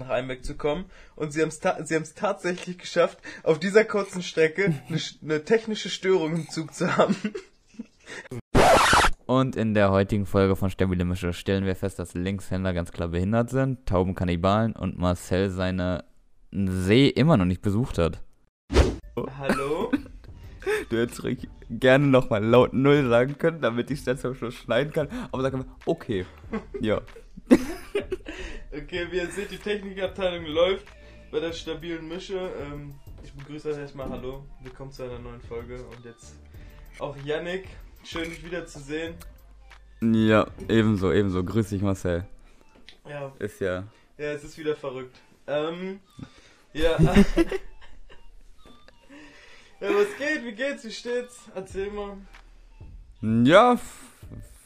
nach Einbeck zu kommen und sie haben es ta sie haben's tatsächlich geschafft, auf dieser kurzen Strecke eine, eine technische Störung im Zug zu haben. Und in der heutigen Folge von Stabile Mische stellen wir fest, dass Linkshänder ganz klar behindert sind, Tauben Kannibalen und Marcel seine See immer noch nicht besucht hat. Hallo? Du hättest ruhig gerne nochmal laut Null sagen können, damit ich das am Schluss schneiden kann. Aber sag mal, okay. Ja. Okay, wie ihr seht, die Technikabteilung läuft bei der stabilen Mische. Ähm, ich begrüße euch erstmal, hallo, willkommen zu einer neuen Folge und jetzt auch Yannick, schön dich wiederzusehen. Ja, ebenso, ebenso. Grüß dich, Marcel. Ja, Ist ja. ja, es ist wieder verrückt. Ähm, ja. ja, was geht, wie geht's, wie steht's? Erzähl mal. Ja,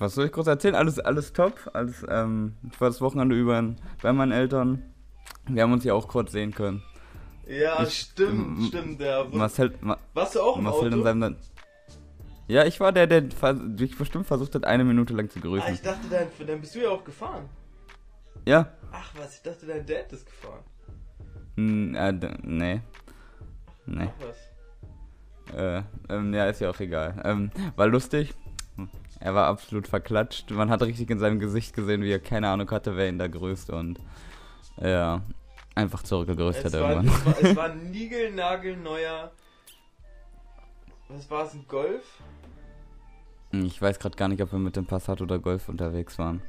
was soll ich kurz erzählen? Alles, alles top. Alles, ähm, ich war das Wochenende über in- bei meinen Eltern. Wir haben uns ja auch kurz sehen können. Ja, Ich- stimmt, m- stimmt, ja. Wo- Marcel, Ma Warst du auch im Marcel in Auto? seinem. Ja, ich war der, der dich bestimmt versucht hat, eine Minute lang zu Ah, grüßen. ich dachte, dein, dann bist du ja auch gefahren. Ja. Ach was, ich dachte, dein Dad ist gefahren. Hm, äh, nee. Nee. Ach was. Äh, ähm, ja, ist ja auch egal. Ähm, war lustig. Er war absolut verklatscht. Man hat richtig in seinem Gesicht gesehen, wie er keine Ahnung hatte, wer ihn da grüßt und ja, einfach zurückgegrüßt hat war, irgendwann. es, war, es war ein niegelnagelneuer. Was war es, ein Golf? Ich weiß gerade gar nicht, ob wir mit dem Passat oder Golf unterwegs waren.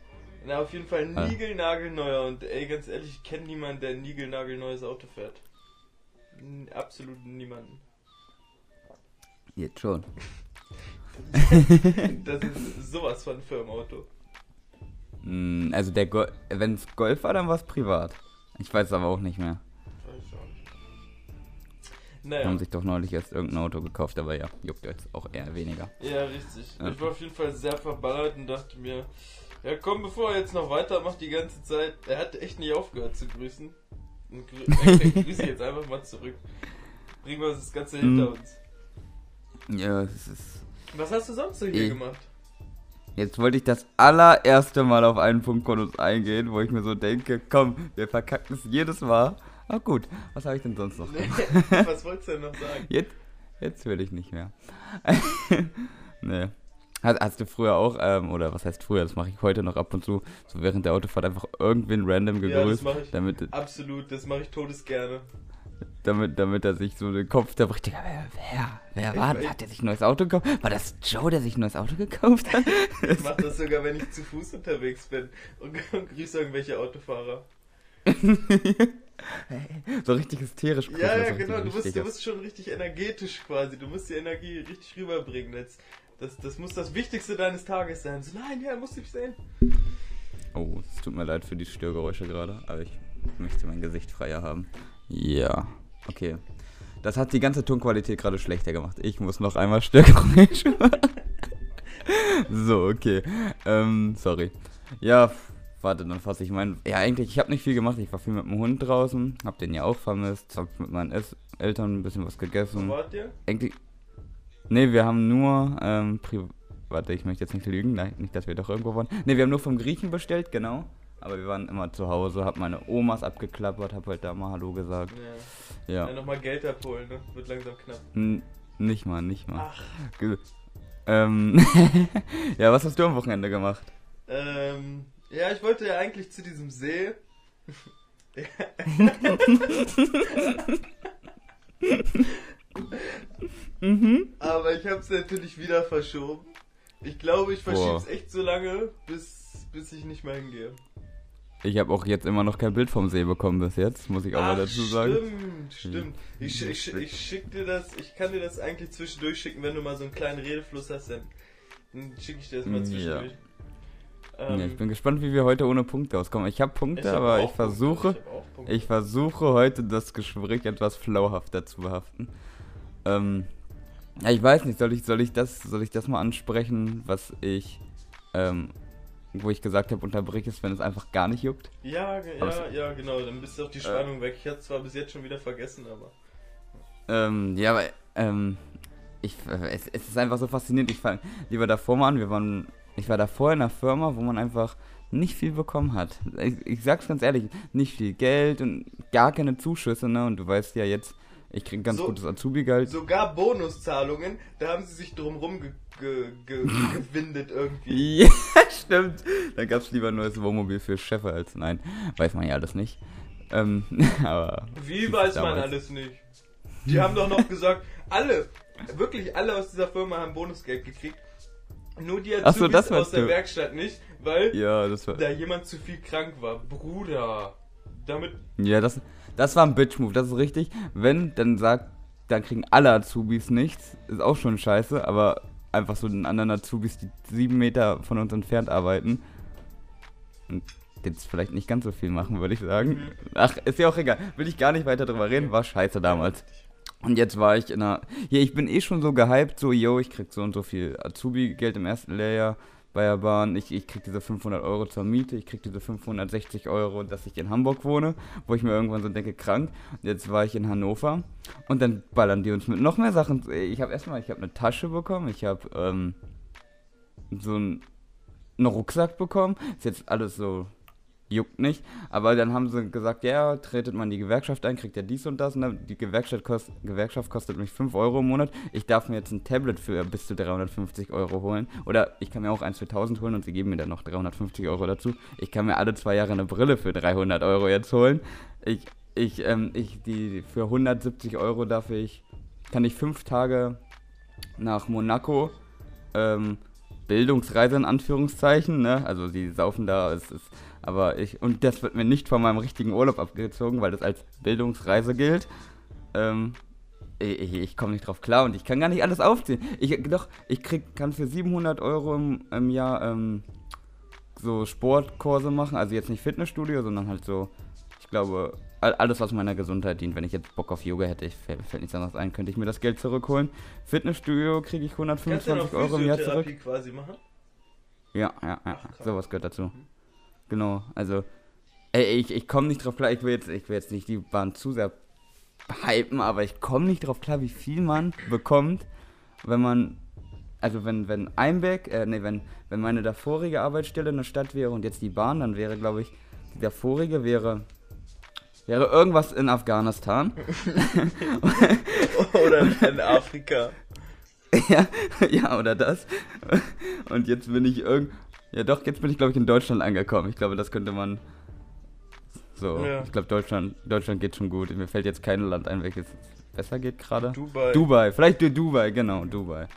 Na, auf jeden Fall ein Ah. niegelnagelneuer. Und ey, ganz ehrlich, ich kenne niemanden, der ein niegelnagelneues Auto fährt. Absolut niemanden. Jetzt schon. Das ist sowas von Firmenauto. Hm, Also der Go wenn es Golf war, dann war es privat. Ich weiß es aber auch nicht mehr. Naja. Haben sich doch neulich erst irgendein Auto gekauft, aber ja, juckt jetzt auch eher weniger. Ja, richtig. Ja. Ich war auf jeden Fall sehr verballert und dachte mir, ja komm, bevor er jetzt noch weitermacht die ganze Zeit, er hat echt nicht aufgehört zu grüßen. Und grü grüße jetzt einfach mal zurück. Bringen wir das Ganze hinter Mhm. uns. Ja, es ist. Was hast du sonst so hier Ich- gemacht? Jetzt wollte ich das allererste Mal auf einen Punkt von uns eingehen, wo ich mir so denke, komm, wir verkacken es jedes Mal. Ah gut, was habe ich denn sonst noch? Was wolltest du denn noch sagen? Jetzt, jetzt will ich nicht mehr. nee. Hast, hast du früher auch, ähm, oder was heißt früher, das mache ich heute noch ab und zu, so während der Autofahrt einfach irgendwen random Ja, das gegrüßt, mache ich. damit, Absolut, das mache ich todesgerne. Damit, damit er sich so den Kopf zerbricht. Digga, Wer, wer, wer war das? Hat der sich ein neues Auto gekauft? War das Joe, der sich ein neues Auto gekauft hat? Ich mache das sogar, wenn ich zu Fuß unterwegs bin und, und grüße irgendwelche Autofahrer. so richtig hysterisch. Ja, ja, genau, du musst, du musst schon richtig energetisch quasi, du musst die Energie richtig rüberbringen. Das, das, das muss das Wichtigste deines Tages sein. So, nein, ja, musst du sehen. Oh, es tut mir leid für die Störgeräusche gerade, aber ich möchte mein Gesicht freier haben. Ja, okay. Das hat die ganze Tonqualität gerade schlechter gemacht. Ich muss noch einmal machen. so, okay. Ähm, sorry. Ja, warte, dann fasse ich meinen. Ja, eigentlich, ich habe nicht viel gemacht. Ich war viel mit dem Hund draußen, hab den ja auch vermisst, hab mit meinen Es Eltern ein bisschen was Wo gegessen. wart ihr? Eigentlich. Nee, wir haben nur, ähm, Pri Warte, ich möchte jetzt nicht lügen, nein, nicht, dass wir doch irgendwo waren. Nee, wir haben nur vom Griechen bestellt, genau. Aber wir waren immer zu Hause, hab meine Omas abgeklappert, hab halt da mal Hallo gesagt. Ja, Ja. ja nochmal Geld abholen, ne? Wird langsam knapp. N nicht mal, nicht mal. Ach, Ge ähm, ja, was hast du am Wochenende gemacht? ähm, ja, ich wollte ja eigentlich zu diesem See. Mhm. Aber ich habe es natürlich wieder verschoben. Ich glaube, ich verschiebe Boah. es echt so lange, bis, bis ich nicht mehr hingehe. Ich habe auch jetzt immer noch kein Bild vom See bekommen bis jetzt, muss ich auch mal Ach, dazu sagen. Stimmt, stimmt. Ich, ich, ich schick dir das, ich kann dir das eigentlich zwischendurch schicken, wenn du mal so einen kleinen Redefluss hast, dann, dann schicke ich dir das mal Ja. zwischendurch. Ähm, Ja, ich bin gespannt, wie wir heute ohne Punkte auskommen. Ich habe Punkte, hab aber ich versuche, ich Punkte. Ich versuche heute das Gespräch etwas flauhafter zu behaften. Ähm, ja, ich weiß nicht, soll ich, soll ich das, soll ich das mal ansprechen, was ich, ähm, wo ich gesagt habe, unterbrich es, wenn es einfach gar nicht juckt? Ja, ge- Aber ja, ja, genau, dann bist auch die Spannung weg. Ich hatte zwar bis jetzt schon wieder vergessen, aber. Ähm, ja, aber, ähm, ich, äh, es, es ist einfach so faszinierend. Ich fange lieber davor mal an. Wir waren, ich war davor in einer Firma, wo man einfach nicht viel bekommen hat. Ich, ich sag's ganz ehrlich, nicht viel Geld und gar keine Zuschüsse, ne? Und du weißt ja jetzt, ich krieg ganz So- gutes Azubi-Geld. Sogar Bonuszahlungen, da haben sie sich drum rum ge ge ge gewindet irgendwie. Ja, stimmt. Dann gab's lieber ein neues Wohnmobil für Chefe als nein. Weiß man ja alles nicht. Ähm, aber. Wie weiß man alles nicht? Die haben doch noch gesagt, alle, wirklich alle aus dieser Firma haben Bonusgeld gekriegt. Nur die Ach so, Azubis das aus der du. Werkstatt nicht, weil Ja, das war. da jemand zu viel krank war. Bruder. Damit. Ja, das, das war ein Bitch-Move, das ist richtig. Wenn, dann sagt, dann kriegen alle Azubis nichts. Ist auch schon scheiße, aber einfach so den anderen Azubis, die sieben Meter von uns entfernt arbeiten. Und jetzt vielleicht nicht ganz so viel machen, würde ich sagen. Ach, ist ja auch egal. Will ich gar nicht weiter drüber reden, war scheiße damals. Und jetzt war ich in einer. Hier, ich bin eh schon so gehypt, so, yo, ich krieg so und so viel Azubi-Geld im ersten Lehrjahr bei der Bahn. Ich, ich krieg diese 500 Euro zur Miete, ich krieg diese 560 Euro, dass ich in Hamburg wohne, wo ich mir irgendwann so denke, krank. Und jetzt war ich in Hannover und dann ballern die uns mit noch mehr Sachen. Ich habe erstmal, ich habe eine Tasche bekommen, ich habe ähm, so einen, einen Rucksack bekommen. Ist jetzt alles so juckt nicht. Aber dann haben sie gesagt, ja, tretet man die Gewerkschaft ein, kriegt ja dies und das. Und dann, die Gewerkschaft, kost, Gewerkschaft kostet mich 5 Euro im Monat. Ich darf mir jetzt ein Tablet für bis zu 350 Euro holen. Oder ich kann mir auch eins für 1000 holen und sie geben mir dann noch 350 Euro dazu. Ich kann mir alle zwei Jahre eine Brille für 300 Euro jetzt holen. Ich, ich, ähm, ich, die, für 170 Euro darf ich, kann ich fünf Tage nach Monaco, ähm, Bildungsreise in Anführungszeichen, ne? Also die saufen da, es ist, aber ich, und das wird mir nicht von meinem richtigen Urlaub abgezogen, weil das als Bildungsreise gilt. Ähm, ich, ich, komme nicht drauf klar und ich kann gar nicht alles aufzählen. Ich, doch, ich krieg, kann für 700 Euro im, im Jahr ähm, so Sportkurse machen, also jetzt nicht Fitnessstudio, sondern halt so, ich glaube, alles, was meiner Gesundheit dient. Wenn ich jetzt Bock auf Yoga hätte, ich fällt, fällt nichts anderes ein, könnte ich mir das Geld zurückholen. Fitnessstudio kriege ich Kannst du ja noch 125 Euro im Jahr zurück. Quasi machen? Ja, ja, ja, Ach, sowas gehört dazu. Genau, also, ey, ich, ich komme nicht drauf klar, ich will, jetzt, ich will jetzt nicht die Bahn zu sehr hypen, aber ich komme nicht drauf klar, wie viel man bekommt, wenn man, also wenn, wenn Einbeck, äh, nee, wenn, wenn meine davorige Arbeitsstelle eine Stadt wäre und jetzt die Bahn, dann wäre, glaube ich, die davorige wäre, wäre irgendwas in Afghanistan. Oder in Afrika. ja, ja, oder das. Und jetzt bin ich irgend. Ja, doch, jetzt bin ich, glaube ich, in Deutschland angekommen. Ich glaube, das könnte man. So, Ja. ich glaube, Deutschland, Deutschland geht schon gut. Mir fällt jetzt kein Land ein, welches besser geht gerade. Dubai. Dubai, vielleicht du Dubai, genau, Dubai.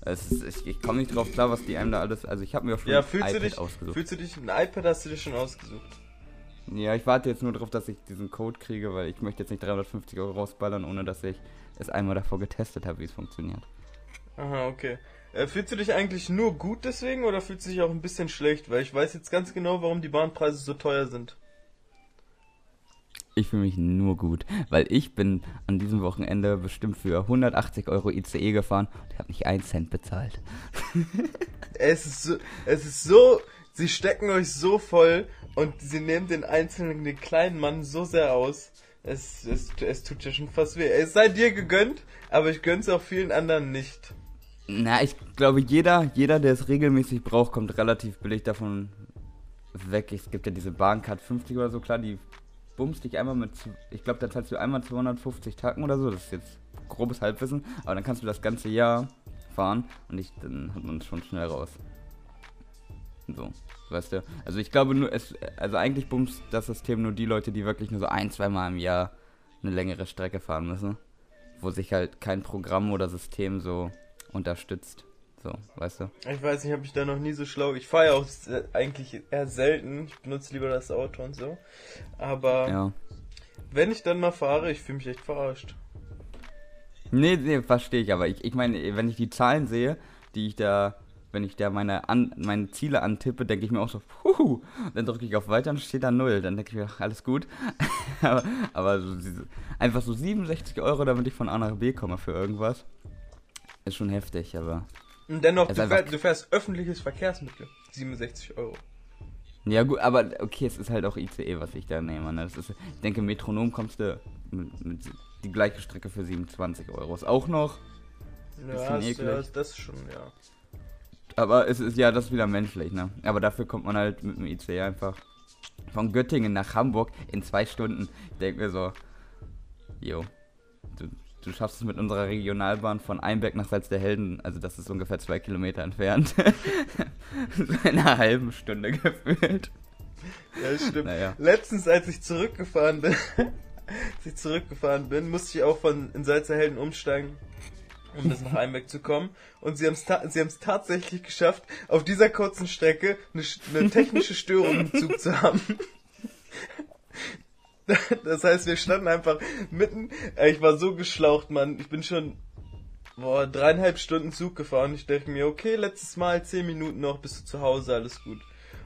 Es ist, ich ich komme nicht drauf klar, was die einem da alles. Also, ich habe mir auch schon Ja, ein fühlst iPad dich, ausgesucht. fühlst du dich, ein iPad hast du dir schon ausgesucht. Ja, ich warte jetzt nur darauf, dass ich diesen Code kriege, weil ich möchte jetzt nicht 350 Euro rausballern, ohne dass ich es einmal davor getestet habe, wie es funktioniert. Aha, okay. Äh, fühlst du dich eigentlich nur gut deswegen oder fühlst du dich auch ein bisschen schlecht? Weil ich weiß jetzt ganz genau, warum die Bahnpreise so teuer sind. Ich fühle mich nur gut, weil ich bin an diesem Wochenende bestimmt für 180 Euro ICE gefahren und ich habe nicht einen Cent bezahlt. Es ist so, es ist so, sie stecken euch so voll und sie nehmen den einzelnen, den kleinen Mann so sehr aus. Es, es, es tut ja schon fast weh. Es sei dir gegönnt, aber ich gönn's auch vielen anderen nicht. Na, ich glaube, jeder, jeder, der es regelmäßig braucht, kommt relativ billig davon weg. Es gibt ja diese Bahncard 50 oder so, klar, die bummst dich einmal mit, ich glaube, da zahlst du einmal 250 Tacken oder so, das ist jetzt grobes Halbwissen, aber dann kannst du das ganze Jahr fahren und ich, dann hat man es schon schnell raus. So, weißt du. Also ich glaube nur, es, also eigentlich bumst das System nur die Leute, die wirklich nur so ein, zweimal im Jahr eine längere Strecke fahren müssen. Wo sich halt kein Programm oder System so unterstützt. So, weißt du? Ich weiß nicht, habe ich da noch nie so schlau. Ich fahre ja auch eigentlich eher selten. Ich benutze lieber das Auto und so. Aber Ja. wenn ich dann mal fahre, ich fühle mich echt verarscht. Nee, nee, verstehe ich, aber ich, ich meine, wenn ich die Zahlen sehe, die ich da, wenn ich da meine, an, meine Ziele antippe, denke ich mir auch so, puhu, dann drücke ich auf Weiter und steht da null. Dann denke ich mir, ach, alles gut. aber aber so, diese- einfach so 67 Euro, damit ich von A nach B komme für irgendwas, ist schon heftig, aber. Und dennoch, du, fährst, du fährst öffentliches Verkehrsmittel. 67 Euro. Ja gut, aber okay, es ist halt auch ICE, was ich da nehme. Ne? Das ist, ich denke, Metronom kommst du mit, mit die gleiche Strecke für 27 Euro. Ist auch noch Ja, Bisschen das, das ist schon, ja. Aber es ist ja das ist wieder menschlich, ne? Aber dafür kommt man halt mit dem IC einfach von Göttingen nach Hamburg in zwei Stunden. Ich denke mir so, jo, du, du schaffst es mit unserer Regionalbahn von Einberg nach Salz der Helden, also das ist ungefähr zwei Kilometer entfernt. in einer halben Stunde gefühlt. Ja, stimmt. Naja. Letztens, als ich zurückgefahren bin, als ich zurückgefahren bin, musste ich auch von in Salzerhelden umsteigen, um bis nach Einbeck zu kommen. Und sie haben es ta tatsächlich geschafft, auf dieser kurzen Strecke eine, eine technische Störung im Zug zu haben. Das heißt, wir standen einfach mitten, ich war so geschlaucht, Mann. Ich bin schon boah, dreieinhalb Stunden Zug gefahren. Ich dachte mir, okay, letztes Mal zehn Minuten noch, bist du zu Hause, alles gut.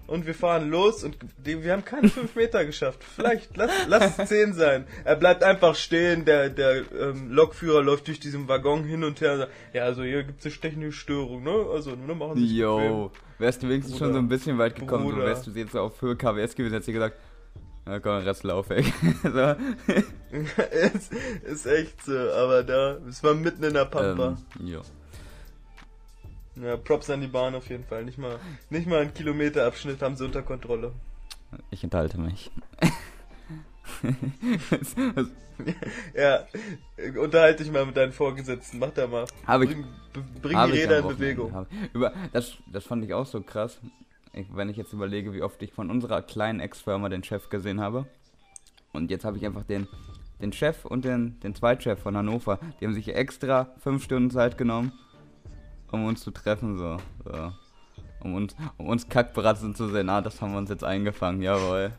Und wir fahren los und wir haben keine fünf Meter geschafft. Vielleicht, lass, lass es zehn sein. Er bleibt einfach stehen, der, der ähm, Lokführer läuft durch diesen Waggon hin und her und sagt, ja, also hier gibt es eine technische Störung, ne? Also, ne, machen Sie sich Yo, wärst du wenigstens schon so ein bisschen weit gekommen, Bruder. wärst du jetzt so auf Höhe KWS gewesen, hättest du gesagt, na komm, Rest lauf weg. so, ist, ist echt so, aber da, es war mitten in der Pampa. ähm, jo. Ja, Props an die Bahn auf jeden Fall. Nicht mal, nicht mal einen Kilometerabschnitt haben sie unter Kontrolle. Ich enthalte mich. Ja, unterhalte dich mal mit deinen Vorgesetzten, mach da mal. Hab ich- bring bring die Räder in Bewegung. Über, das, das fand ich auch so krass. Ich, wenn ich jetzt überlege, wie oft ich von unserer kleinen Ex-Firma den Chef gesehen habe. Und jetzt habe ich einfach den, den Chef und den, den Zweitchef von Hannover. Die haben sich extra fünf Stunden Zeit genommen, um uns zu treffen. So, so. Um uns, um uns Kackbratzen zu sehen. Ah, das haben wir uns jetzt eingefangen, jawohl.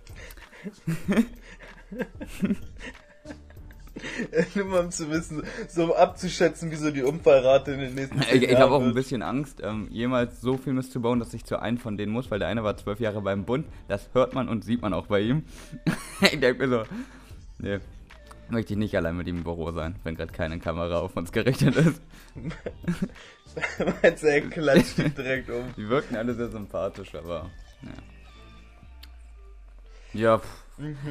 Nur mal um zu wissen, so um abzuschätzen, wie so die Unfallrate in den nächsten Ich, ich habe auch ein bisschen Angst, ähm, jemals so viel Mist zu bauen, dass ich zu einem von denen muss, weil der eine war zwölf Jahre beim Bund. Das hört man und sieht man auch bei ihm. ich denke mir so, nee, möchte ich nicht allein mit ihm im Büro sein, wenn gerade keine Kamera auf uns gerichtet ist. Meinst er klatscht dich direkt um. Die wirken alle sehr sympathisch, aber ja. Ja, pff,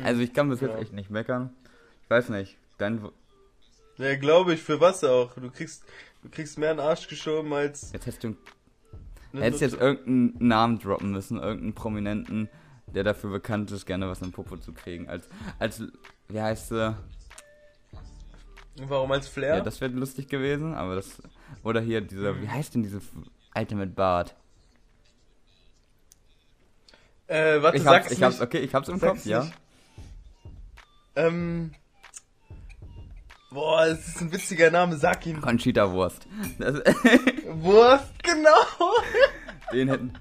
also ich kann bis jetzt Ja. echt nicht meckern. Ich weiß nicht, dein, Ja, glaube ich, für was auch. Du kriegst, du kriegst mehr in den Arsch geschoben als. jetzt hättest du eine Hättest jetzt irgendeinen Namen droppen müssen, irgendeinen Prominenten, der dafür bekannt ist, gerne was im Popo zu kriegen. Als, als, wie heißt sie? Warum als Flair? Ja, das wäre lustig gewesen, aber das, oder hier dieser, wie heißt denn diese Alte mit Bart? äh, warte, Ich sag's hab's, ich hab's, okay, ich hab's im Sag's Kopf, ja. nicht. Ähm. Boah, es ist ein witziger Name, sag ihn. Conchita Wurst. Das, Wurst, genau. den hätten,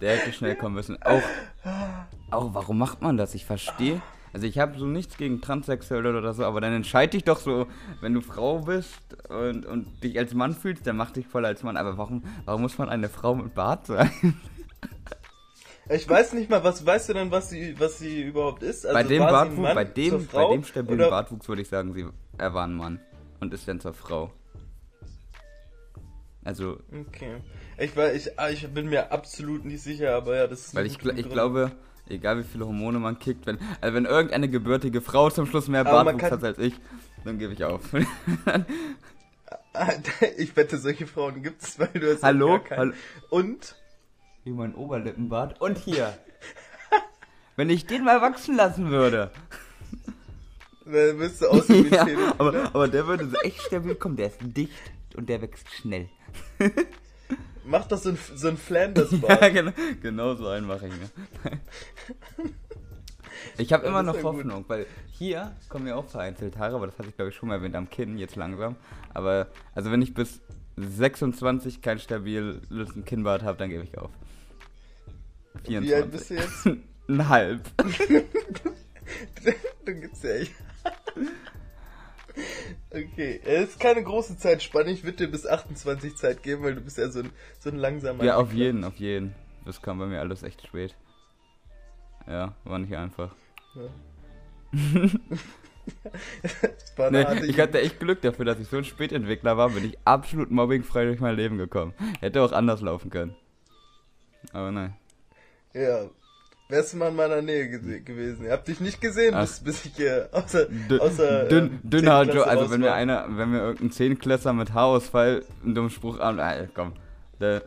der hätte schnell kommen müssen. Auch, auch, warum macht man das? Ich verstehe. Also ich habe so nichts gegen Transsexuelle oder so, aber dann entscheid dich doch so, wenn du Frau bist und, und dich als Mann fühlst, dann mach dich voll als Mann. Aber warum, warum muss man eine Frau mit Bart sein? Ich weiß nicht mal, was weißt du denn, was sie, was sie überhaupt ist? Also bei dem war sie ein Bartwuchs, Mann bei dem, Frau, bei dem stabilen oder- Bartwuchs würde ich sagen, sie, er war ein Mann und ist dann zur Frau. Also, Okay. Ich, war, ich, ah, ich bin mir absolut nicht sicher, aber ja, das ist. weil ich, ich glaube, egal wie viele Hormone man kickt, wenn, also wenn irgendeine gebürtige Frau zum Schluss mehr Aber Bartwuchs hat als ich, dann gebe ich auf. Ich wette, solche Frauen gibt es, weil du hast Hallo? gar. Hallo? Und? Wie mein Oberlippenbart. Und hier. wenn ich den mal wachsen lassen würde. Dann du aussehen wie ja, ein Pädophil. aber, aber der würde so echt stabil kommen. Der ist dicht und der wächst schnell. Mach doch so ein, so ein Ja, Flanders-Bart. genau, genau so einen mache ich mir. Ich habe Ja, immer das noch ja gut. Hoffnung, weil hier kommen ja auch vereinzelt Haare, aber das hatte ich glaube ich schon mal erwähnt am Kinn, jetzt langsam. Aber also wenn ich bis 26 kein stabiles Kinnbart habe, dann gebe ich auf. 24. Wie alt bist du jetzt? Ein halb. du gibt's ja echt. Okay, es ist keine große Zeitspanne. Ich würde dir bis 28 Zeit geben, weil du bist ja so ein, so ein langsamer. Ja, auf jeden, auf jeden. Das kam bei mir alles echt spät. Ja, war nicht einfach. Eine Nee, ich hatte echt Glück dafür, dass ich so ein Spätentwickler war, bin ich absolut mobbingfrei durch mein Leben gekommen. Hätte auch anders laufen können. Aber nein. Ja. Wärst du mal in meiner Nähe gese- gewesen. Ihr habt dich nicht gesehen, bis, bis ich hier außer, Dünn, außer dünn, ähm, dünner also wenn raus mir einer, wenn mir irgendein Zehnklässler mit Haarausfall einen dummen Spruch an, ey, komm, der,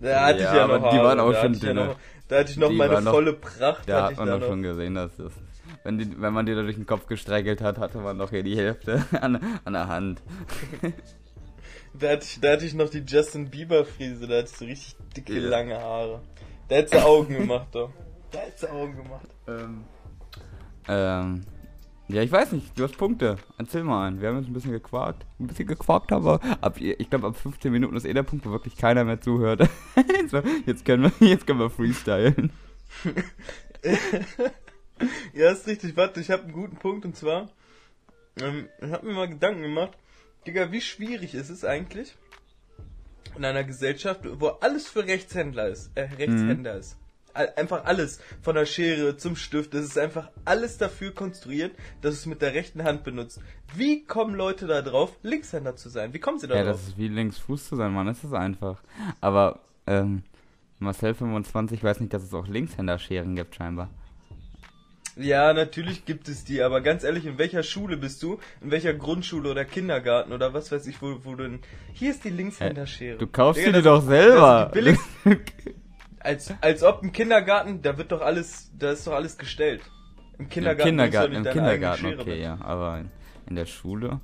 Da hatte Ja, ich ja aber noch die waren auch schon ich ja Da hatte ich noch Die meine noch- volle Pracht. Da hat ich man doch schon gesehen, dass das. Wenn, die, wenn man die da durch den Kopf gestreichelt hat, hatte man doch hier die Hälfte an, an der Hand. Da hatte, ich, da hatte ich noch die Justin Bieber Frise, da hatte ich so richtig dicke, Ja. lange Haare. Da hättest du Augen gemacht, doch. Du Augen gemacht. Ähm. Ähm. Ja, ich weiß nicht, du hast Punkte. Erzähl mal einen. Wir haben jetzt ein bisschen gequakt. Ein bisschen gequakt, aber ab, ich glaube, ab 15 Minuten ist eh der Punkt, wo wirklich keiner mehr zuhört. so, jetzt, können wir, jetzt können wir freestylen. Ja, ist richtig. Warte, ich habe einen guten Punkt und zwar, ähm, ich habe mir mal Gedanken gemacht, Digga, wie schwierig ist es eigentlich in einer Gesellschaft, wo alles für Rechtshändler ist, äh, Rechtshänder ist. Einfach alles, von der Schere zum Stift, das ist einfach alles dafür konstruiert, dass es mit der rechten Hand benutzt. Wie kommen Leute da drauf, Linkshänder zu sein? Wie kommen sie da Ja, drauf? das ist wie links Fuß zu sein, Mann. Das ist einfach. Aber, ähm, Marcel25 weiß nicht, dass es auch Linkshänder-Scheren gibt, scheinbar. Ja, natürlich gibt es die, aber ganz ehrlich, in welcher Schule bist du? In welcher Grundschule oder Kindergarten oder was weiß ich, wo, wo du in, Hier ist die Linkshänderschere. Du kaufst Digga, sie dir das- doch selber. das ist die billigste- Als, als ob im Kindergarten, da wird doch alles, da ist doch alles gestellt. Im Im Kindergarten, Kindergarten, im deine eigene Kindergarten, okay, mit. ja. Aber in, der Schule?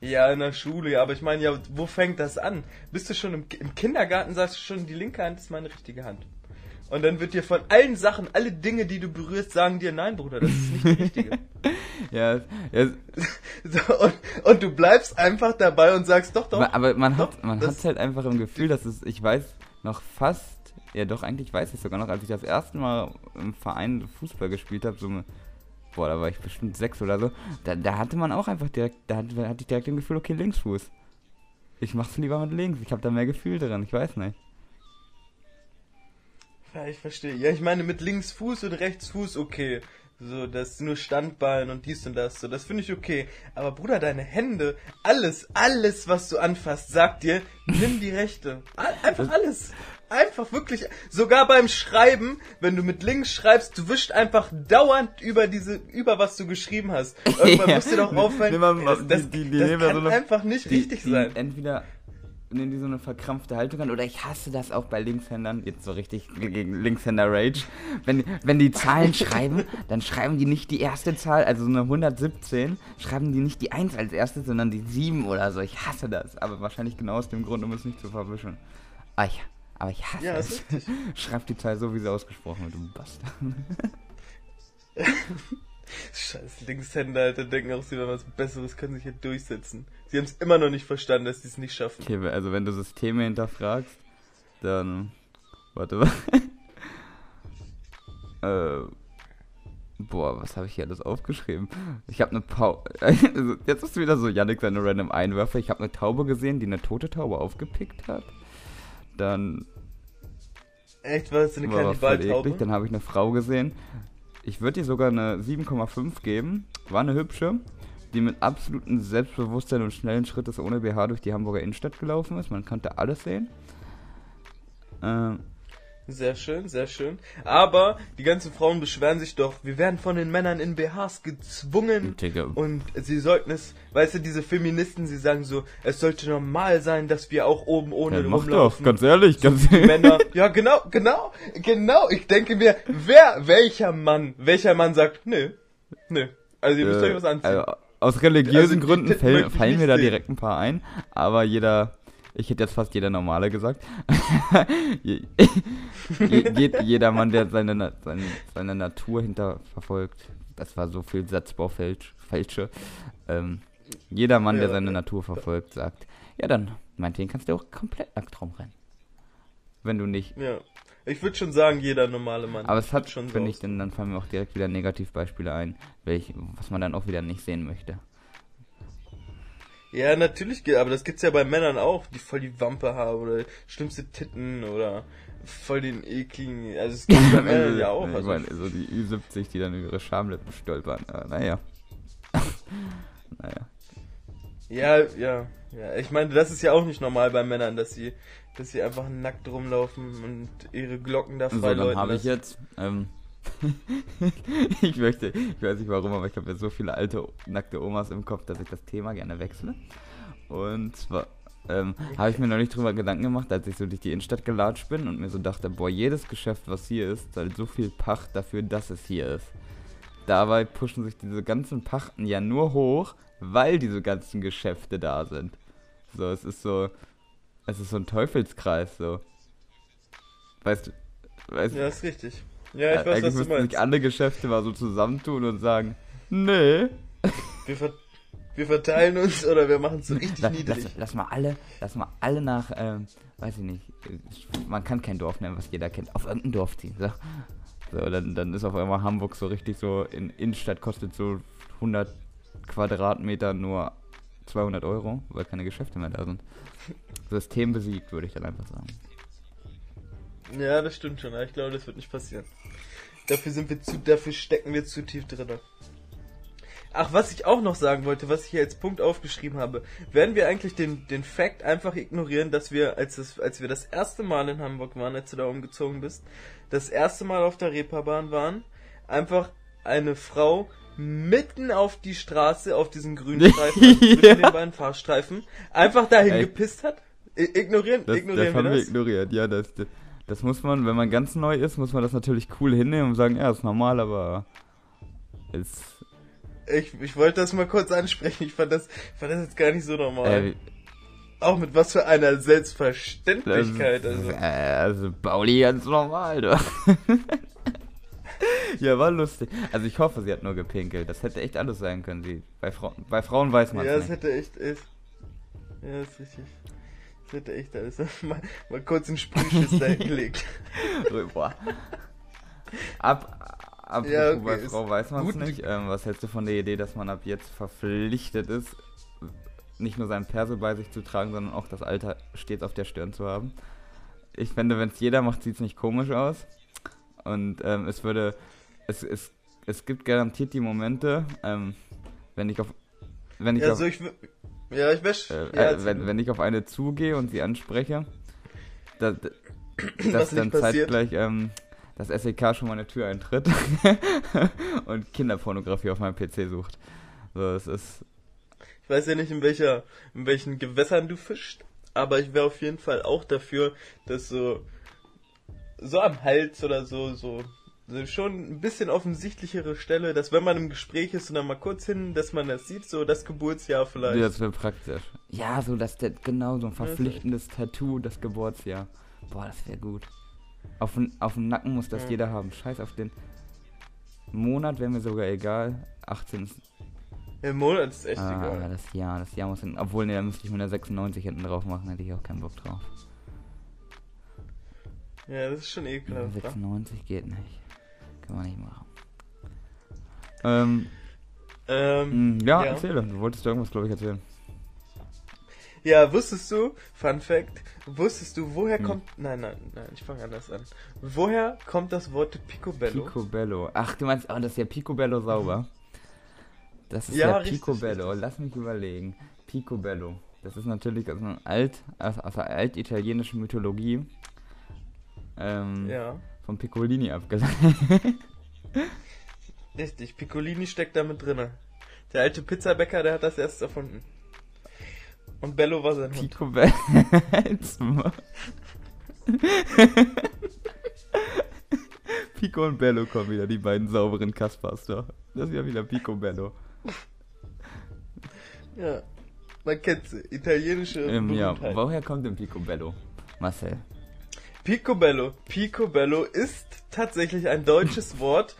Ja, in der Schule, ja, aber ich meine, ja, wo fängt das an? Bist du schon im, im Kindergarten, sagst du schon, die linke Hand ist meine richtige Hand. Und dann wird dir von allen Sachen, alle Dinge, die du berührst, sagen dir, nein, Bruder, das ist nicht die richtige. Ja, ja so, und, und du bleibst einfach dabei und sagst, doch, doch. Aber man doch, hat man hat halt einfach im Gefühl, dass es, ich weiß noch fast, ja doch, eigentlich weiß ich sogar noch, als ich das erste Mal im Verein Fußball gespielt habe, so boah, da war ich bestimmt sechs oder so, da, da hatte man auch einfach direkt, da hatte, hatte ich direkt im Gefühl, okay, Linksfuß. Ich mach's lieber mit links, ich habe da mehr Gefühl drin, ich weiß nicht. Ja, ich verstehe. Ja, ich meine, mit Linksfuß und Rechtsfuß, okay. So, das nur Standbein und dies und das, so, das finde ich okay. Aber Bruder, deine Hände, alles, alles, was du anfasst, sagt dir, nimm die rechte. Einfach alles. Einfach wirklich, sogar beim Schreiben, wenn du mit links schreibst, du wischst einfach dauernd über diese, über was du geschrieben hast. Irgendwann Ja. muss dir doch auffallen, mal- ey, das, das, die- die das ja kann so einfach nicht Die- richtig die sein. Entweder nehmen die so eine verkrampfte Haltung an oder ich hasse das auch bei Linkshändern, jetzt so richtig gegen Linkshänder-Rage. Wenn, wenn die Zahlen schreiben, dann schreiben die nicht die erste Zahl, also so eine 117, schreiben die nicht die 1 als erste, sondern die 7 oder so. Ich hasse das, aber wahrscheinlich genau aus dem Grund, um es nicht zu verwischen. Ah, ich, aber ich hasse Ja, es. Schreib die Zahl so, wie sie ausgesprochen wird, du Bastard. Scheiß Linkshänder, Alter, denken auch, sie wären was Besseres, können sich hier durchsetzen. Sie haben es immer noch nicht verstanden, dass sie es nicht schaffen. Okay, also wenn du Systeme hinterfragst, dann. Warte mal. äh. Boah, was habe ich hier alles aufgeschrieben? Ich habe eine Pau. Also, jetzt ist wieder so Yannick seine random Einwürfe. Ich habe eine Taube gesehen, die eine tote Taube aufgepickt hat. Dann Echt, war das eine war aber voll Kannibaltaube? Dann habe ich eine Frau gesehen. Ich würde ihr sogar eine 7,5 geben. War eine hübsche, die mit absolutem Selbstbewusstsein und schnellen Schrittes ohne BH durch die Hamburger Innenstadt gelaufen ist. Man konnte alles sehen. Ähm, Sehr schön, sehr schön. Aber die ganzen Frauen beschweren sich doch, wir werden von den Männern in BHs gezwungen. Digga. Und sie sollten es, weißt du, diese Feministen, sie sagen so, es sollte normal sein, dass wir auch oben ohne ja, mach doch, ganz ehrlich, ganz Die Männer, ja genau, genau, genau. Ich denke mir, wer, welcher Mann, welcher Mann sagt, nö, nö. Also ihr müsst euch was anziehen. Also, aus religiösen Also, Gründen fällen, fallen mir da direkt ein paar ein, aber jeder, ich hätte jetzt fast jeder Normale gesagt. Je, je, je, jeder Mann, der seine, seine, seine Natur hinter verfolgt, das war so viel Satzbaufälsche, Fälsche. Ähm, jeder Mann, der Ja. seine Natur verfolgt, sagt, ja dann, meinetwegen kannst du auch komplett nackt rumrennen. Wenn du nicht. ja. Ich würde schon sagen, jeder normale Mann. Aber es hat, schon so finde ich, denn dann fallen mir auch direkt wieder Negativbeispiele ein, welch, was man dann auch wieder nicht sehen möchte. Ja, natürlich, aber das gibt's ja bei Männern auch, die voll die Wampe haben oder schlimmste Titten oder voll den ekligen. Also es gibt bei Männern ja auch. Ich Also, meine, so die Ü70, die dann über ihre Schamlippen stolpern. Äh, naja. naja. ja, ja, ja. Ich meine, das ist ja auch nicht normal bei Männern, dass sie, dass sie einfach nackt rumlaufen und ihre Glocken da So, frei dann läuten habe ich jetzt. Ähm, ich möchte, ich weiß nicht warum, aber ich habe jetzt so viele alte, nackte Omas im Kopf, dass ich das Thema gerne wechsle. Und zwar ähm, habe ich mir noch nicht drüber Gedanken gemacht, als ich so durch die Innenstadt gelatscht bin und mir so dachte, boah, jedes Geschäft, was hier ist, zahlt so viel Pacht dafür, dass es hier ist. Dabei pushen sich diese ganzen Pachten ja nur hoch, weil diese ganzen Geschäfte da sind. So, es ist so, es ist so ein Teufelskreis, so. Weißt du, weißt Ja, ist richtig. Ja, ich äh, weiß, eigentlich was du meinst. sich alle Geschäfte mal so zusammentun und sagen, nee. Wir, ver wir verteilen uns oder wir machen es so richtig La- niedrig. Lass, lass mal alle, lass mal alle nach, ähm, weiß ich nicht, äh, man kann kein Dorf nennen, was jeder kennt, auf irgendein Dorf ziehen. So, so dann, dann ist auf einmal Hamburg so richtig so, in Innenstadt kostet so 100 Quadratmeter nur 200 Euro, weil keine Geschäfte mehr da sind. System besiegt, würde ich dann einfach sagen. Ja, das stimmt schon. Ich glaube, das wird nicht passieren. Dafür sind wir zu, dafür stecken wir zu tief drin. Ach, was ich auch noch sagen wollte, was ich hier als Punkt aufgeschrieben habe, werden wir eigentlich den, den Fakt einfach ignorieren, dass wir, als, das, als wir das erste Mal in Hamburg waren, als du da umgezogen bist, das erste Mal auf der Reeperbahn waren, einfach eine Frau mitten auf die Straße, auf diesen grünen Streifen, also zwischen Ja. den beiden Fahrstreifen, einfach dahin Ey. gepisst hat? I ignorieren, Das, ignorieren das haben wir wir das? ignoriert, ja, das, das, das muss man, wenn man ganz neu ist, muss man das natürlich cool hinnehmen und sagen, ja, ist normal, aber ist, Ich, ich wollte das mal kurz ansprechen. Ich fand das, fand das jetzt gar nicht so normal. äh, Auch mit was für einer Das Selbstverständlichkeit. ist- Also. äh, also Pauli ganz normal, du. ja, war lustig. Also ich hoffe, sie hat nur gepinkelt. Das hätte echt alles sein können. Sie, bei, Frau, bei Frauen weiß man Ja, es das nicht. hätte echt, echt. Ja, das ist richtig. Das hätte echt alles. Mal, mal kurz einen Sprühschiss da hingelegt. Boah. Ab, apropos Ja, okay, bei ist Frau weiß man es nicht. Ähm, was hältst du von der Idee, dass man ab jetzt verpflichtet ist, nicht nur seinen Perso bei sich zu tragen, sondern auch das Alter stets auf der Stirn zu haben? Ich finde, wenn es jeder macht, sieht es nicht komisch aus. Und ähm, es würde. Es, es, es gibt garantiert die Momente, ähm, wenn ich auf. Wenn ich Ja, auf, so ich. Ja, ich wäsch. äh, ja, äh, wenn, wenn ich auf eine zugehe und sie anspreche, da, da, dass dann passiert. zeitgleich ähm, das SEK schon meine Tür eintritt und Kinderpornografie auf meinem PC sucht. So, es ist. Ich weiß ja nicht, in welcher, in welchen Gewässern du fischst, aber ich wäre auf jeden Fall auch dafür, dass so, so am Hals oder so, so schon ein bisschen offensichtlichere Stelle, dass wenn man im Gespräch ist und dann mal kurz hin, dass man das sieht, so das Geburtsjahr vielleicht. Das wäre praktisch. Ja, so das genau so ein verpflichtendes Tattoo, das Geburtsjahr. Boah, das wäre gut. Auf, auf dem Nacken muss das Ja. jeder haben. Scheiß auf den Monat wäre mir sogar egal. 18 ist. Im Monat ist echt Ah, egal. das Jahr, das Jahr muss hin. Obwohl, ne, da müsste ich mir eine 96 hinten drauf machen, hätte ich auch keinen Bock drauf. Ja, das ist schon ekelhaft. wa? 96 geht nicht. Kann man nicht machen. Ähm, Ähm, mh, ja, Ja. erzähl. Du wolltest irgendwas, glaube ich, erzählen. ja, wusstest du, Fun Fact, wusstest du, woher Hm. kommt, nein, nein, nein, ich fange anders an. Woher kommt das Wort Picobello? Picobello. Ach, du meinst, oh, das ist ja Picobello sauber. Das ist Ja, ja, richtig, Picobello. richtig. Lass mich überlegen. Picobello. Das ist natürlich aus einer alt, aus, aus der altitalienischen Mythologie. Ähm, Ja, Von Piccolini abgeleitet. richtig, Piccolini steckt da mit drinne. Der alte Pizzabäcker, der hat das erst erfunden. Und Bello war sein Hund. Picobello. Jetzt mal. Pico und Bello kommen wieder, die beiden sauberen Kaspers da. Das ist ja wieder Picobello. Ja, man kennt sie, italienische Ähm, ja, woher kommt denn Picobello? Marcel. Picobello. Picobello ist tatsächlich ein deutsches Wort.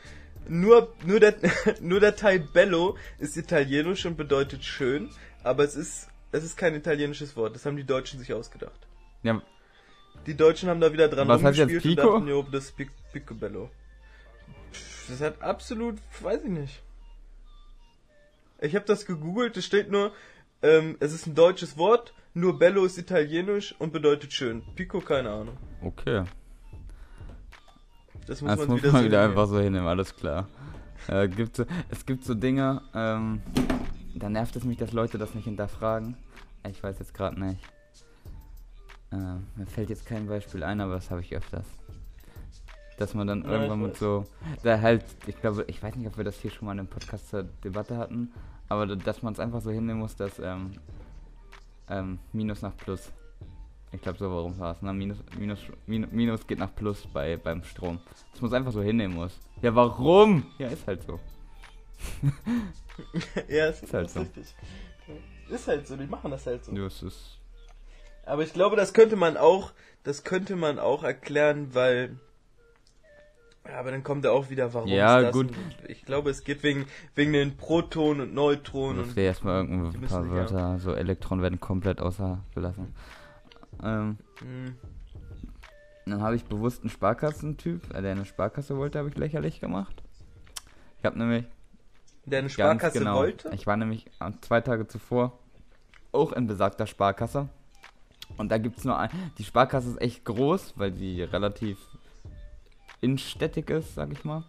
Nur, nur, der, nur der Teil Bello ist italienisch und bedeutet schön, aber es ist, es ist kein italienisches Wort. Das haben die Deutschen sich ausgedacht. Ja, Die Deutschen haben da wieder dran Was heißt jetzt rumgespielt Pico? und dachten, jo, das ist Pic Picobello. Das hat absolut, weiß ich nicht. Ich habe das gegoogelt, es steht nur, ähm, es ist ein deutsches Wort, nur Bello ist italienisch und bedeutet schön. Pico, keine Ahnung. okay. Das muss Das man muss wieder man so wieder hinnehmen. einfach so hinnehmen, alles klar. Äh, gibt so, es gibt so Dinge, ähm, da nervt es mich, dass Leute das nicht hinterfragen. Ich weiß jetzt gerade nicht. Äh, mir fällt jetzt kein Beispiel ein, aber das habe ich öfters. Dass man dann Ja, irgendwann mit so, da halt, ich glaube, ich weiß nicht, ob wir das hier schon mal in einem Podcast zur Debatte hatten, aber da- dass man es einfach so hinnehmen muss, dass, ähm, ähm, Minus nach Plus. Ich glaube, so warum war es. Ne? Minus, Minus, Minus, Minus geht nach Plus bei, beim Strom. Das muss einfach so hinnehmen muss. Ja, warum? Ja, ist halt so. ja, ist, ist halt so. richtig. Ist halt so, die machen das halt so. Ja, es ist aber ich glaube, das könnte man auch, das könnte man auch erklären, weil ja, aber dann kommt er auch wieder, warum ja, ist das? gut. ich glaube, es geht wegen, wegen den Protonen und Neutronen. Ich will erstmal ein paar Wörter, ja. so Elektronen werden komplett außer gelassen. Ähm, mhm. Dann habe ich bewusst einen Sparkassentyp, äh, der eine Sparkasse wollte, habe ich lächerlich gemacht. Ich habe nämlich. Der eine Sparkasse genau, wollte? Ich war nämlich zwei Tage zuvor auch in besagter Sparkasse. Und da gibt es nur ein. Die Sparkasse ist echt groß, weil sie relativ instädtig ist, sag ich mal.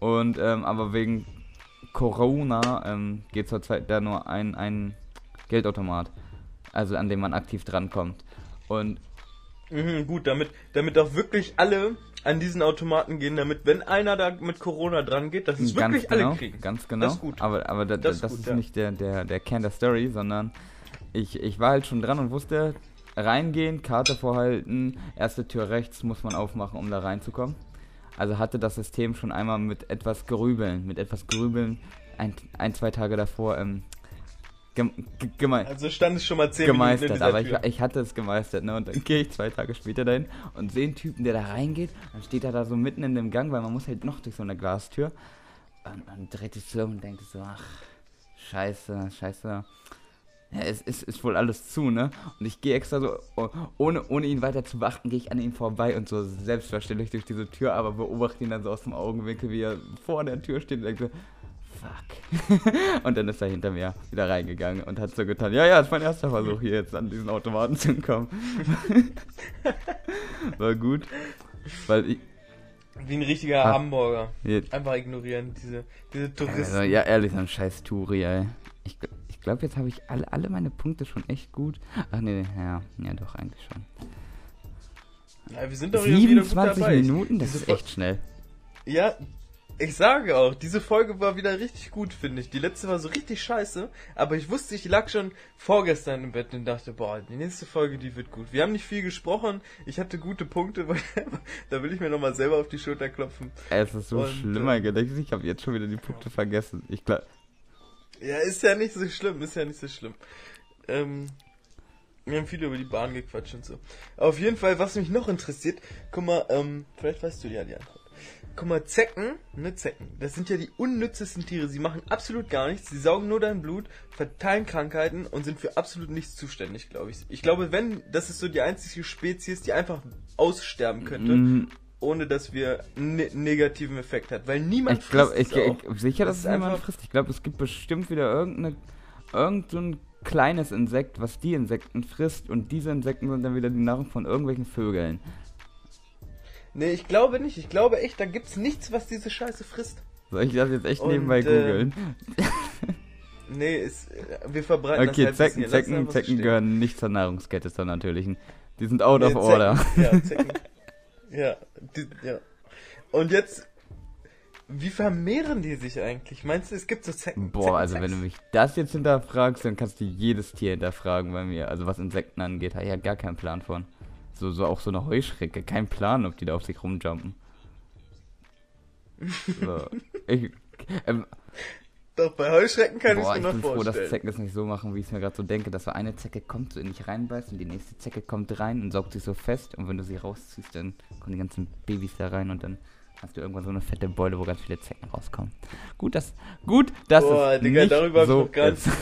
Und ähm, aber wegen Corona ähm, geht zurzeit da nur ein, ein Geldautomat. Also an dem man aktiv drankommt. Und mhm, gut, damit, damit auch wirklich alle an diesen Automaten gehen, damit wenn einer da mit Corona dran geht, dass es wirklich genau, alle kriegen. Ganz genau. Das ist gut. Aber, aber da, das, das, ist, gut, ist ja. nicht der, der, der Kern der Story, sondern ich, ich war halt schon dran und wusste, reingehen, Karte vorhalten, erste Tür rechts muss man aufmachen, um da reinzukommen. Also hatte das System schon einmal mit etwas Grübeln, mit etwas Grübeln ein, ein zwei Tage davor ähm, gemeistert. Also stand es schon mal zehn gemeistert, Minuten aber ich, ich, hatte es gemeistert, ne? Und dann gehe ich zwei Tage später dahin und sehe einen Typen, der da reingeht. Dann steht er da so mitten in dem Gang, weil man muss halt noch durch so eine Glastür. Und dann dreht sich so und denkt so, ach, scheiße, scheiße ja, es ist, ist wohl alles zu, ne? Und ich gehe extra so, oh, ohne, ohne ihn weiter zu beachten, gehe ich an ihm vorbei und so selbstverständlich durch diese Tür, aber beobachte ihn dann so aus dem Augenwinkel, wie er vor der Tür steht und denke so, fuck. und dann ist er hinter mir wieder reingegangen und hat so getan, ja, ja, das ist mein erster Versuch hier jetzt an diesen Automaten zu kommen. War gut, weil ich, wie ein richtiger Hat, Hamburger. Jetzt. Einfach ignorieren, diese, diese Touristen. Also, ja, ehrlich, so ein scheiß Touri, ey. Ich, glaube, jetzt habe ich alle, alle meine Punkte schon echt gut. Ach nee, ja, ja doch, eigentlich schon. Ja, wir sind doch 27 Minuten, das ist echt schnell. Ja, ich sage auch, diese Folge war wieder richtig gut, finde ich. Die letzte war so richtig scheiße, aber ich wusste, ich lag schon vorgestern im Bett und dachte, boah, die nächste Folge, die wird gut. Wir haben nicht viel gesprochen, ich hatte gute Punkte, weil da will ich mir nochmal selber auf die Schulter klopfen. Es ist so und, schlimmer äh, ich habe jetzt schon wieder die Punkte vergessen. Ich glaube, ja, ist ja nicht so schlimm, ist ja nicht so schlimm. Ähm, wir haben viel über die Bahn gequatscht und so. Auf jeden Fall, was mich noch interessiert, guck mal, ähm, vielleicht weißt du ja die Antwort. Guck mal, Zecken, ne, Zecken, das sind ja die unnützesten Tiere. Sie machen absolut gar nichts, sie saugen nur dein Blut, verteilen Krankheiten und sind für absolut nichts zuständig, glaube ich. Ich glaube, wenn, das ist so die einzige Spezies, die einfach aussterben könnte. Mm ohne dass wir ne negativen Effekt hat, weil niemand ich glaub, frisst ich, ich, sicher, dass es niemand frisst. Ich glaube, es gibt bestimmt wieder irgendeine irgend so ein kleines Insekt, was die Insekten frisst und diese Insekten sind dann wieder die Nahrung von irgendwelchen Vögeln. Nee, ich glaube nicht. Ich glaube echt, da gibt's nichts, was diese Scheiße frisst. Soll ich das jetzt echt und, nebenbei äh, googeln? nee, ist, wir verbreiten okay, das halt Zecken, Zecken, Zecken gehören nicht zur Nahrungskette, zur natürlichen. Die sind out nee, of order. ja, Zecken. Ja, die, ja. Und jetzt, wie vermehren die sich eigentlich? Meinst du, es gibt so Zecken? Boah, Zecken also wenn du mich das jetzt hinterfragst, dann kannst du jedes Tier hinterfragen bei mir. Also was Insekten angeht, habe ich ja gar keinen Plan von. So, so auch so eine Heuschrecke, kein Plan, ob die da auf sich rumjumpen. So, ich, ähm, doch, bei Heuschrecken kann ich mir noch ich bin vorstellen. froh, dass Zecken es nicht so machen, wie ich es mir gerade so denke, dass so eine Zecke kommt, so in dich reinbeißt und die nächste Zecke kommt rein und saugt sich so fest und wenn du sie rausziehst, dann kommen die ganzen Babys da rein und dann hast du irgendwann so eine fette Beule, wo ganz viele Zecken rauskommen. Gut, dass gut, dass Boah, es Digga, nicht darüber so ganz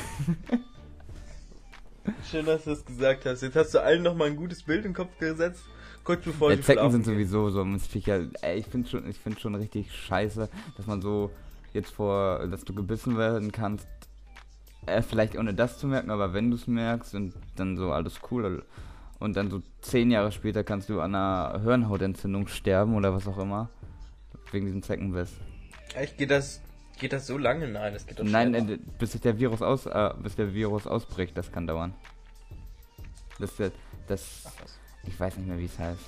Schön, dass du das gesagt hast. Jetzt hast du allen noch mal ein gutes Bild im Kopf gesetzt. Kurz bevor ja, Zecken sind sowieso so, ey, ich finde schon, ich finde schon richtig scheiße, dass man so jetzt vor, dass du gebissen werden kannst, äh, vielleicht ohne das zu merken, aber wenn du es merkst und dann so alles cool. Und dann so zehn Jahre später kannst du an einer Hirnhautentzündung sterben oder was auch immer. Wegen diesem Zeckenbiss. Echt? Geht das, geht das so lange? Nein, das geht doch Nein, äh, bis der Virus aus, äh, bis der Virus ausbricht, das kann dauern. Das, das, das ich weiß nicht mehr, wie es heißt.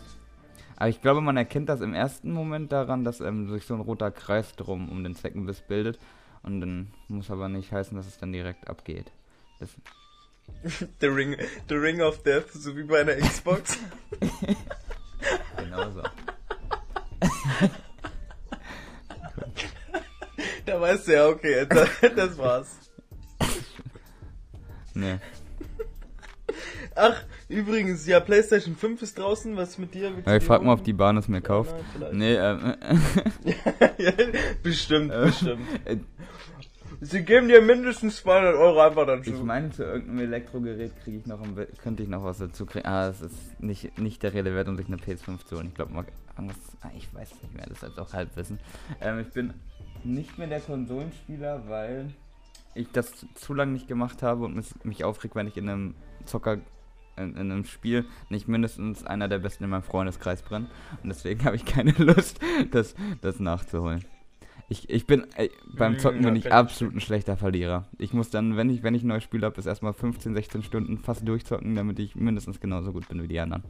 Aber ich glaube, man erkennt das im ersten Moment daran, dass ähm, sich so ein roter Kreis drum um den Zeckenbiss bildet. Und dann muss aber nicht heißen, dass es dann direkt abgeht. Das The Ring, The Ring of Death, so wie bei einer Xbox. Genau so. da weißt du ja, okay, das, das war's. Nee. Ach, übrigens, ja, PlayStation 5 ist draußen, was ist mit dir? Ja, ich frag mal, ob die Bahn es mir kauft. vielleicht. Nee, ähm. ja, bestimmt, Äh, bestimmt. äh, Sie geben dir mindestens 200 Euro einfach dazu. Ich meine, zu irgendeinem Elektrogerät kriege ich noch könnte ich noch was dazu kriegen. Ah, es ist nicht, nicht der Rede wert, um sich eine PS5 zu holen. Ich glaube. Ah, ich weiß nicht mehr, das ist jetzt auch Halbwissen. Ähm, ich bin nicht mehr der Konsolenspieler, weil ich das zu- lange nicht gemacht habe und mich, mich aufregt, wenn ich in einem Zocker in, in einem Spiel nicht mindestens einer der besten in meinem Freundeskreis brennt. Und deswegen habe ich keine Lust, das, das nachzuholen. Ich, ich bin ey, beim Zocken bin ich absolut ein schlechter Verlierer. Ich muss dann, wenn ich, wenn ich ein neues Spiel habe, ist erstmal 15, 16 Stunden fast durchzocken, damit ich mindestens genauso gut bin wie die anderen.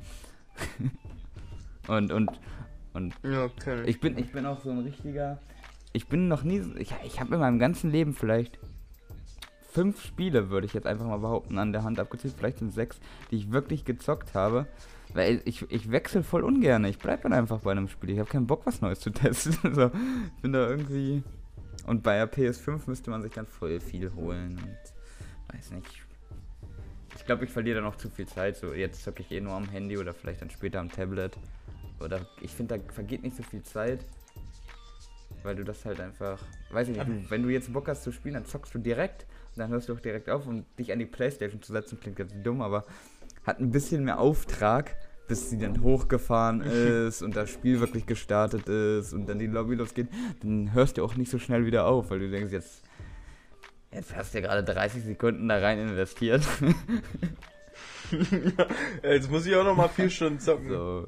und, und, und okay. ich bin, ich bin auch so ein richtiger. Ich bin noch nie. so- Ich, ich habe in meinem ganzen Leben vielleicht fünf Spiele, würde ich jetzt einfach mal behaupten, an der Hand abgezählt. Vielleicht sind sechs, die ich wirklich gezockt habe. Weil ich, ich wechsle voll ungern. Ich bleib dann einfach bei einem Spiel. Ich habe keinen Bock, was Neues zu testen. so, ich bin da irgendwie. Und bei der PS5 müsste man sich dann voll viel holen. Und weiß nicht. Ich glaube, ich verliere da noch zu viel Zeit. So, jetzt zocke ich eh nur am Handy oder vielleicht dann später am Tablet. Oder ich finde, da vergeht nicht so viel Zeit. Weil du das halt einfach. Weiß ich nicht, wenn du jetzt Bock hast zu spielen, dann zockst du direkt. Und dann hörst du auch direkt auf, um dich an die Playstation zu setzen. Klingt ganz dumm, aber hat ein bisschen mehr Auftrag, bis sie dann hochgefahren ist und das Spiel wirklich gestartet ist und dann die Lobby losgeht. Dann hörst du auch nicht so schnell wieder auf, weil du denkst, jetzt. Jetzt hast du ja gerade 30 Sekunden da rein investiert. Jetzt muss ich auch noch mal vier Stunden zocken. so.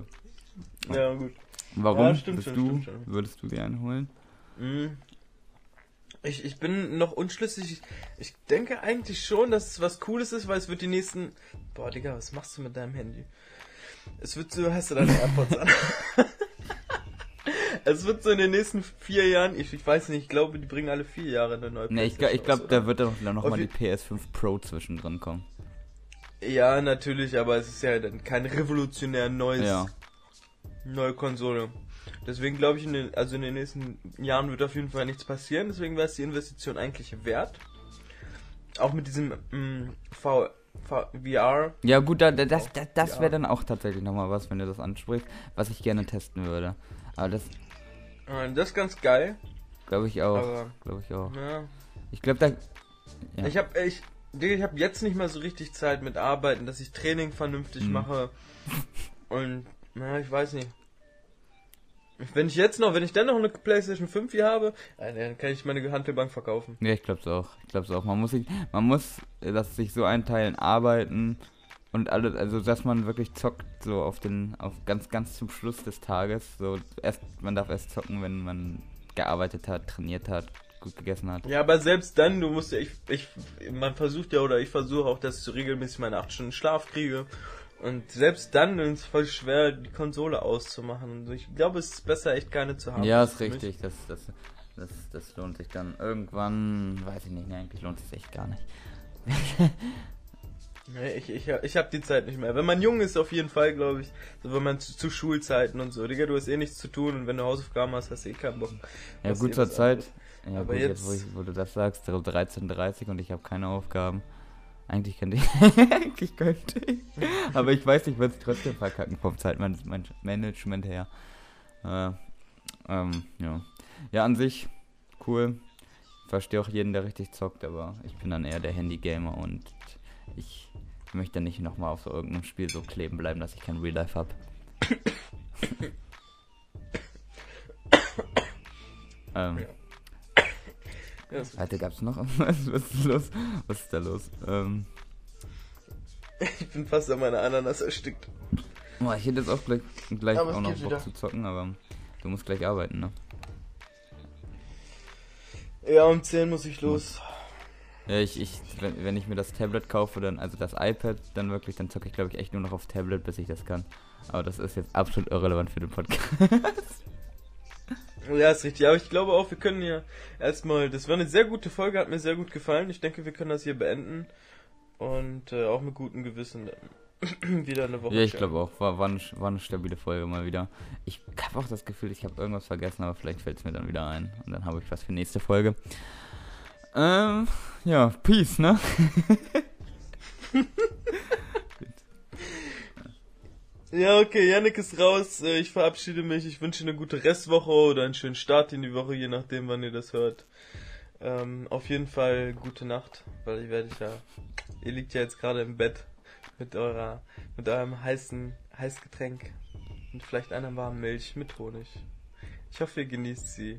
Ja, gut. Warum Ja, stimmt bist schon, du, würdest du dir einen holen? Mhm. Ich, ich bin noch unschlüssig. Ich, ich denke eigentlich schon, dass es was Cooles ist, weil es wird die nächsten. Boah, Digga, was machst du mit deinem Handy? Es wird so, hast du deine AirPods an? es wird so in den nächsten vier Jahren, ich, ich weiß nicht, ich glaube, die bringen alle vier Jahre eine neue Ne, ich, ich glaube, da wird dann noch Auf mal die je- PS5 Pro zwischendrin kommen. Ja, natürlich, aber es ist ja dann kein revolutionär neues, Ja. neue Konsole. Deswegen glaube ich, in den, also in den nächsten Jahren wird auf jeden Fall nichts passieren. Deswegen wäre es die Investition eigentlich wert. Auch mit diesem mm, v, v, VR. Ja, gut, da, da, das, das, das wäre dann auch tatsächlich nochmal was, wenn du das ansprichst, was ich gerne testen würde. Aber das Äh, Das ist ganz geil. glaube ich auch. Glaube ich auch. ja. Ich glaube, da. Ja. Ich habe ich, ich habe jetzt nicht mehr so richtig Zeit mit Arbeiten, dass ich Training vernünftig Mhm. mache. Und na, ich weiß nicht. Wenn ich jetzt noch, wenn ich dann noch eine PlayStation 5 hier habe, äh, dann kann ich meine Handelbank verkaufen. Ja, ich glaube es auch. Ich glaube es auch. Man muss sich, man muss äh, das sich so einteilen, arbeiten und alles, also dass man wirklich zockt, so auf den, auf ganz, ganz zum Schluss des Tages. So erst, man darf erst zocken, wenn man gearbeitet hat, trainiert hat, gut gegessen hat. Ja, aber selbst dann, du musst ja, ich, ich, man versucht ja, oder ich versuche auch, dass ich regelmäßig meine 8 Stunden Schlaf kriege. Und selbst dann ist es voll schwer, die Konsole auszumachen. Und ich glaube, es ist besser, echt keine zu haben. Ja, ist richtig. Das, das, das, das lohnt sich dann irgendwann. Weiß ich nicht, nee, eigentlich lohnt es sich echt gar nicht. Nee, ich, ich, ich habe die Zeit nicht mehr. Wenn man jung ist, auf jeden Fall, glaube ich. So, wenn man zu, zu Schulzeiten und so. Digga, du hast eh nichts zu tun und wenn du Hausaufgaben hast, hast du eh keinen Bock. Ja, gut zur Zeit. Ja, Aber gut, jetzt, jetzt- wo, ich, wo du das sagst, so 13.30 und ich habe keine Aufgaben. Eigentlich könnte ich. eigentlich könnte ich. Aber ich weiß, ich würde es trotzdem verkacken vom Zeitmanagement her. Äh, ähm, ja. Ja, an sich cool. Verstehe auch jeden, der richtig zockt, aber ich bin dann eher der Handy-Gamer und ich möchte nicht nochmal auf so irgendeinem Spiel so kleben bleiben, dass ich kein Real Life habe. ähm, Ja, das- Heute gab's noch irgendwas? Was ist los? Was ist da los? Ähm, ich bin fast an meiner Ananas erstickt. boah, ich hätte jetzt auch gleich, gleich auch noch Bock wieder. zu zocken, aber du musst gleich arbeiten, ne? Ja, um 10 muss ich los. Ja, ich, ich, wenn, wenn ich mir das Tablet kaufe, dann, also das iPad, dann wirklich, dann zocke ich glaube ich echt nur noch auf Tablet, bis ich das kann. Aber das ist jetzt absolut irrelevant für den Podcast. Ja, ist richtig. Aber ich glaube auch, wir können ja erstmal. Das war eine sehr gute Folge, hat mir sehr gut gefallen. Ich denke, wir können das hier beenden. Und äh, auch mit gutem Gewissen wieder eine Woche. Ja, ich glaube auch. War, war, eine, war eine stabile Folge mal wieder. Ich habe auch das Gefühl, ich habe irgendwas vergessen, aber vielleicht fällt es mir dann wieder ein. Und dann habe ich was für nächste Folge. Ähm, ja, Peace, ne? Ja, okay, Yannick ist raus. Äh, Ich verabschiede mich. Ich wünsche eine gute Restwoche oder einen schönen Start in die Woche, je nachdem, wann ihr das hört. Ähm, auf jeden Fall gute Nacht, weil ich werde ja. Ihr liegt ja jetzt gerade im Bett mit eurer, mit eurem heißen Heißgetränk und vielleicht einer warmen Milch mit Honig. Ich hoffe, ihr genießt sie.